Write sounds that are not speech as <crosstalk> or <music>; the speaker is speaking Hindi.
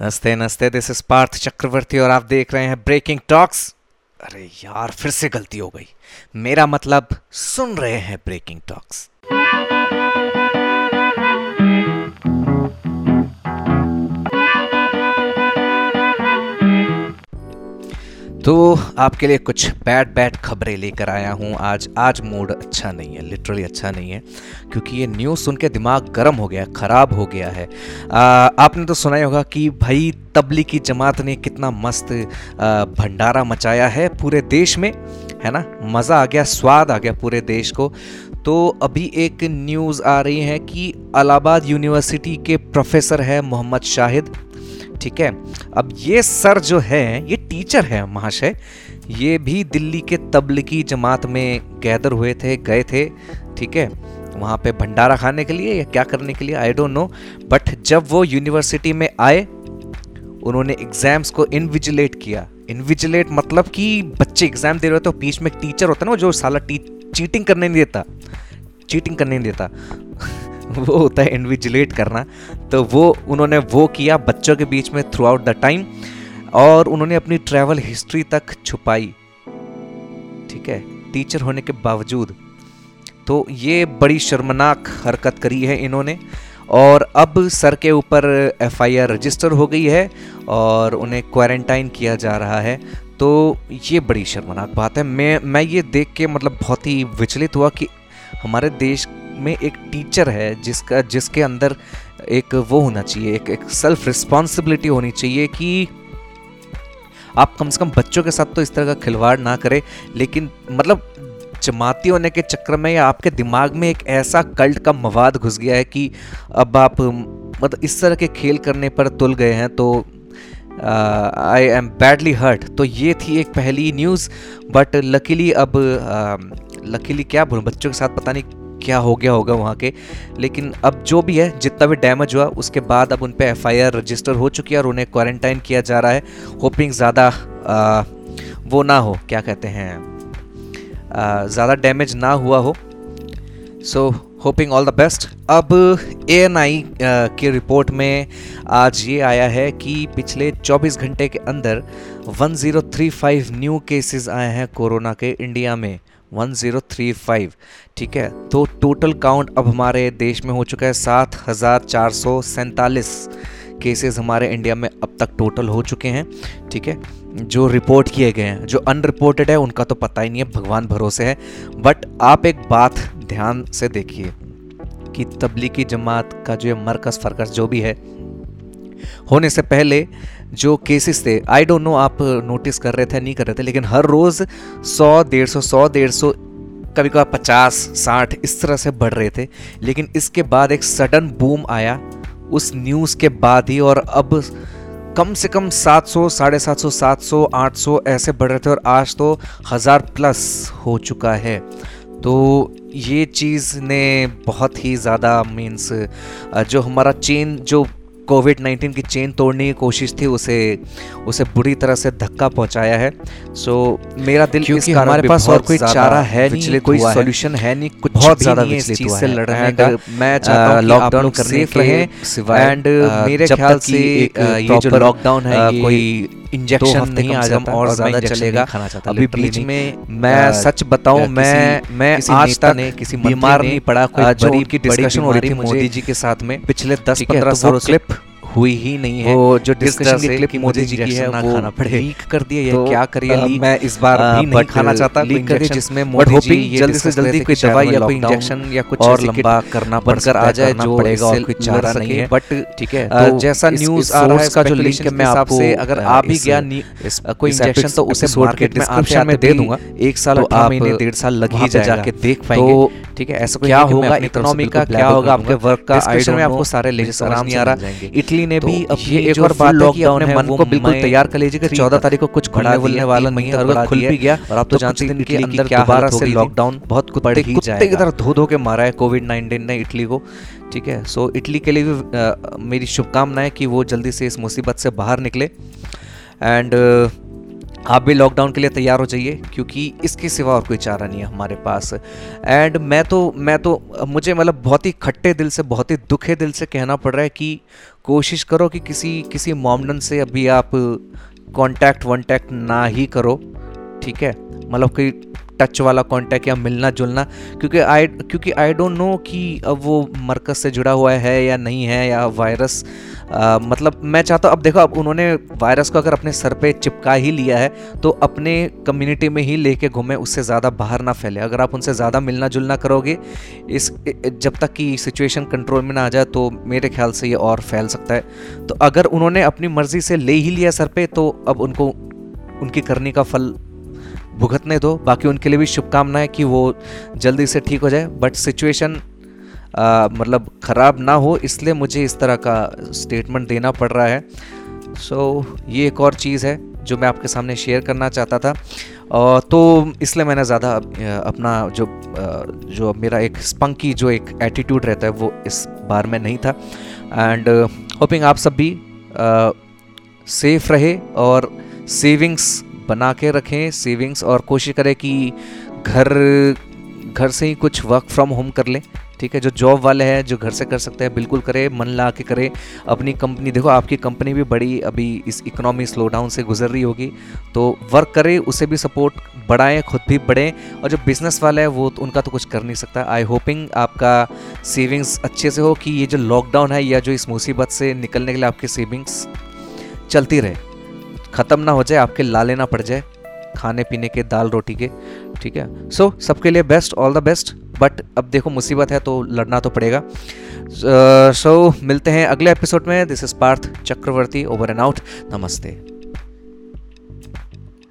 नमस्ते नमस्ते दिस इज़ पार्थ चक्रवर्ती और आप देख रहे हैं ब्रेकिंग टॉक्स अरे यार, फिर से गलती हो गई। मेरा मतलब सुन रहे हैं ब्रेकिंग टॉक्स तो आपके लिए कुछ बैड बैड खबरें लेकर आया हूँ। आज आज मूड अच्छा नहीं है लिटरली अच्छा नहीं है क्योंकि ये न्यूज़ सुन के दिमाग गर्म हो गया ख़राब हो गया है। आ, आपने तो सुना ही होगा कि भाई तबली की जमात ने कितना मस्त भंडारा मचाया है पूरे देश में है ना? मज़ा आ गया स्वाद आ गया पूरे देश को। तो अभी एक न्यूज़ आ रही है कि इलाहाबाद यूनिवर्सिटी के प्रोफेसर है मोहम्मद शाहिद। ठीक है? अब ये सर जो है, ये टीचर है, महाशय। ये भी दिल्ली के तबलीगी जमात में गैदर हुए थे, गए थे, ठीक है? वहाँ पे भंडारा खाने के लिए या क्या करने के लिए? आई डोंट नो बट जब वो यूनिवर्सिटी में आए, उन्होंने एग्ज़ाम्स को इनविजिलेट किया। इनविजिलेट मतलब कि बच्चे एग्ज़ाम दे रहे हो तो बीच में एक टीचर होता है ना जो साला टी चीटिंग करने नहीं देता। चीटिंग करने नहीं देता। <laughs> वो होता है इन्विजिलेट करना। तो वो, उन्होंने वो किया बच्चों के बीच में थ्रू आउट द टाइम और उन्होंने अपनी ट्रैवल हिस्ट्री तक छुपाई। ठीक है? टीचर होने के बावजूद। तो ये बड़ी शर्मनाक हरकत करी है इन्होंने। और अब सर के ऊपर एफआईआर रजिस्टर हो गई है और उन्हें क्वारंटाइन किया जा रहा है। तो ये बड़ी शर्मनाक बात है। मैं मैं ये देख के मतलब बहुत ही विचलित हुआ कि हमारे देश में एक टीचर है जिसका, जिसके अंदर एक वो होना चाहिए, एक एक सेल्फ रिस्पॉन्सिबिलिटी होनी चाहिए कि आप कम से कम बच्चों के साथ तो इस तरह का खिलवाड़ ना करें, लेकिन मतलब जमाती होने के चक्कर में या आपके दिमाग में एक ऐसा कल्ट का मवाद घुस गया है कि अब आप मतलब इस तरह के खेल करने पर तुल गए हैं तो आई एम बैडली हर्ट तो ये थी एक पहली न्यूज़ बट लकीली अब लकीली क्या बोलूँ, बच्चों के साथ पता नहीं क्या हो गया होगा वहाँ के। लेकिन अब जो भी है, जितना भी डैमेज हुआ, उसके बाद अब उन पर एफ़ रजिस्टर हो चुकी है और उन्हें क्वारंटाइन किया जा रहा है। होपिंग ज़्यादा वो ना हो, क्या कहते हैं ज़्यादा डैमेज ना हुआ हो। So hoping all the best अब ए एन आई की रिपोर्ट में आज ये आया है कि पिछले 24 घंटे के अंदर 1035 न्यू केसेस आए हैं कोरोना के इंडिया में। 1035 ठीक है? तो टोटल काउंट अब हमारे देश में हो चुका है सात हज़ार चार सौ सैंतालीस केसेस हमारे इंडिया में अब तक टोटल हो चुके हैं, ठीक है? जो रिपोर्ट किए गए हैं, जो अनरिपोर्टेड है, उनका तो पता ही नहीं है, भगवान भरोसे है। बट आप एक बात ध्यान से देखिए कि तबलीगी जमात का जो मरकज़ फरकस जो भी है होने से पहले जो केसेस थे आई डोंट नो आप नोटिस कर रहे थे, नहीं कर रहे थे, लेकिन हर रोज़ सौ, डेढ़ सौ सौ, डेढ़ सौ कभी कभार पचास, साठ इस तरह से बढ़ रहे थे। लेकिन इसके बाद एक सडन बूम आया, उस न्यूज़ के बाद ही, और अब कम से कम 700 साढ़े सात सौ सात सौ, आठ सौ ऐसे बढ़ रहे थे, और आज तो हज़ार प्लस हो चुका है। तो ये चीज़ ने बहुत ही ज़्यादा मीन्स जो हमारा चेन जो कोविड 19 की चेन तोड़ने की कोशिश थी उसे उसे बुरी तरह से धक्का पहुँचाया है। सो मेरा दिल क्योंकि हमारे पास और कोई चारा है नहीं कोई सॉल्यूशन है। नहीं कुछ बहुत ज़्यादा इस चीज़ से लड़ने का। मैं चाहता हूँ लॉकडाउन करने के एंड मेरे ख्याल से ये जो लॉकडाउन है कोई इंजेक्शन नहीं आज हम और ज़्यादा चलेगा अभी बीच में मैं सच बताऊँ मैं मैं आज तक किसी बीमार नहीं पड़ा कोई जो उनकी डिस्कशन हो रही थी मोदी जी के साथ में। पिछले 10-15 तो सालों से हुई ही नहीं है। वो जो डिस्कशन की क्लिप मोदी जी की है ना खाना पड़े। लीक कर दिया ये तो, क्या करिए लीक मैं इस बार भी नहीं खाना चाहता लीक कर जिसमें मोदी जी जल्दी से जल्दी कोई दवाई या कोई इंजेक्शन या कुछ और लंबा करना बनकर आ जाए जो पड़ेगा और कोई चारा नहीं है। बट ठीक है तो जैसा न्यूज़ आ रहा है का जो लिंक है मैं आपको अगर आ भी गया कोई इंजेक्शन तो उसे मार्केट में डिस्क्रिप्शन में दे दूँगा। एक साल अठारह महीने डेढ़ साल लग ही जाएगा जाके देख पाएँगे। ठीक है ऐसा क्या होगा इकोनॉमी का क्या होगा आपके वर्क का डिस्क्रिप्शन में आपको सारे लिंक्स आराम से आ रहा इटली इटली ने तो भी ये एक और बात लॉकडाउन है मन को बिल्कुल तैयार कर लीजिए कि चौदह तारीख को कुछ खुलने बोलने वाला नहीं है खुल भी गया और आप तो, तो जानते हैं इटली की अंदर दोबारा से लॉकडाउन बहुत बढ़ ही जाएगा। इधर धो धो के मारा है कोविड नाइनटीन ने इटली को ठीक है? सो इटली के लिए भी मेरी शुभकामनाएँ कि वो जल्दी से इस मुसीबत से बाहर निकले। एंड आप भी लॉकडाउन के लिए तैयार हो जाइए, क्योंकि इसके सिवा और कोई चारा नहीं है हमारे पास। एंड मैं तो मैं तो मुझे मतलब बहुत ही खट्टे दिल से, बहुत ही दुखे दिल से कहना पड़ रहा है कि कोशिश करो कि किसी किसी मॉमडन से अभी आप कॉन्टैक्ट वनटैक्ट ना ही करो, ठीक है? मतलब कोई टच वाला कांटेक्ट या मिलना जुलना क्योंकि आई क्योंकि आई डोंट नो कि अब वो मरकज़ से जुड़ा हुआ है या नहीं है या वायरस आ, मतलब मैं चाहता हूँ अब देखो अब उन्होंने वायरस को अगर अपने सर पे चिपका ही लिया है तो अपने कम्युनिटी में ही लेके घूमें उससे ज़्यादा बाहर ना फैले। अगर आप उनसे ज़्यादा मिलना जुलना करोगे इस जब तक कि सिचुएशन कंट्रोल में ना आ जाए तो मेरे ख्याल से ये और फैल सकता है। तो अगर उन्होंने अपनी मर्ज़ी से ले ही लिया सर पे तो अब उनको उनकी करने का फल भुगतने दो बाकी उनके लिए भी शुभकामनाएँ कि वो जल्दी से ठीक हो जाए। बट सिचुएशन मतलब ख़राब ना हो इसलिए मुझे इस तरह का स्टेटमेंट देना पड़ रहा है। सो so, ये एक और चीज़ है जो मैं आपके सामने शेयर करना चाहता था। और तो इसलिए मैंने ज़्यादा अपना जो जो मेरा एक स्पंकी जो एक एटीट्यूड रहता है वो इस बार में नहीं था। एंड होपिंग आप सब भी सेफ़ रहे और सेविंग्स बना के रखें सेविंग्स और कोशिश करें कि घर घर से ही कुछ वर्क फ्रॉम होम कर लें। ठीक है, जो जॉब वाले हैं, जो घर से कर सकते हैं, बिल्कुल करें, मन ला के करें। अपनी कंपनी देखो, आपकी कंपनी भी बड़ी अभी इस इकोनॉमी स्लो डाउन से गुजर रही होगी। तो वर्क करें, उसे भी सपोर्ट बढ़ाएँ, खुद भी बढ़ें। और जो बिज़नेस वाला है, वो तो उनका तो कुछ कर नहीं सकता। आई होपिंग आपका सेविंग्स अच्छे से हो कि ये जो लॉकडाउन है या जो इस मुसीबत से निकलने के लिए आपकी सेविंग्स चलती रहे। ख़त्म ना हो जाए आपके ला लेना पड़ जाए खाने पीने के दाल रोटी के ठीक है? सो so, सबके लिए best all the best but अब देखो मुसीबत है तो लड़ना तो पड़ेगा। सो uh, so, मिलते हैं अगले एपिसोड में। This is Parth Chakraborty over and out नमस्ते।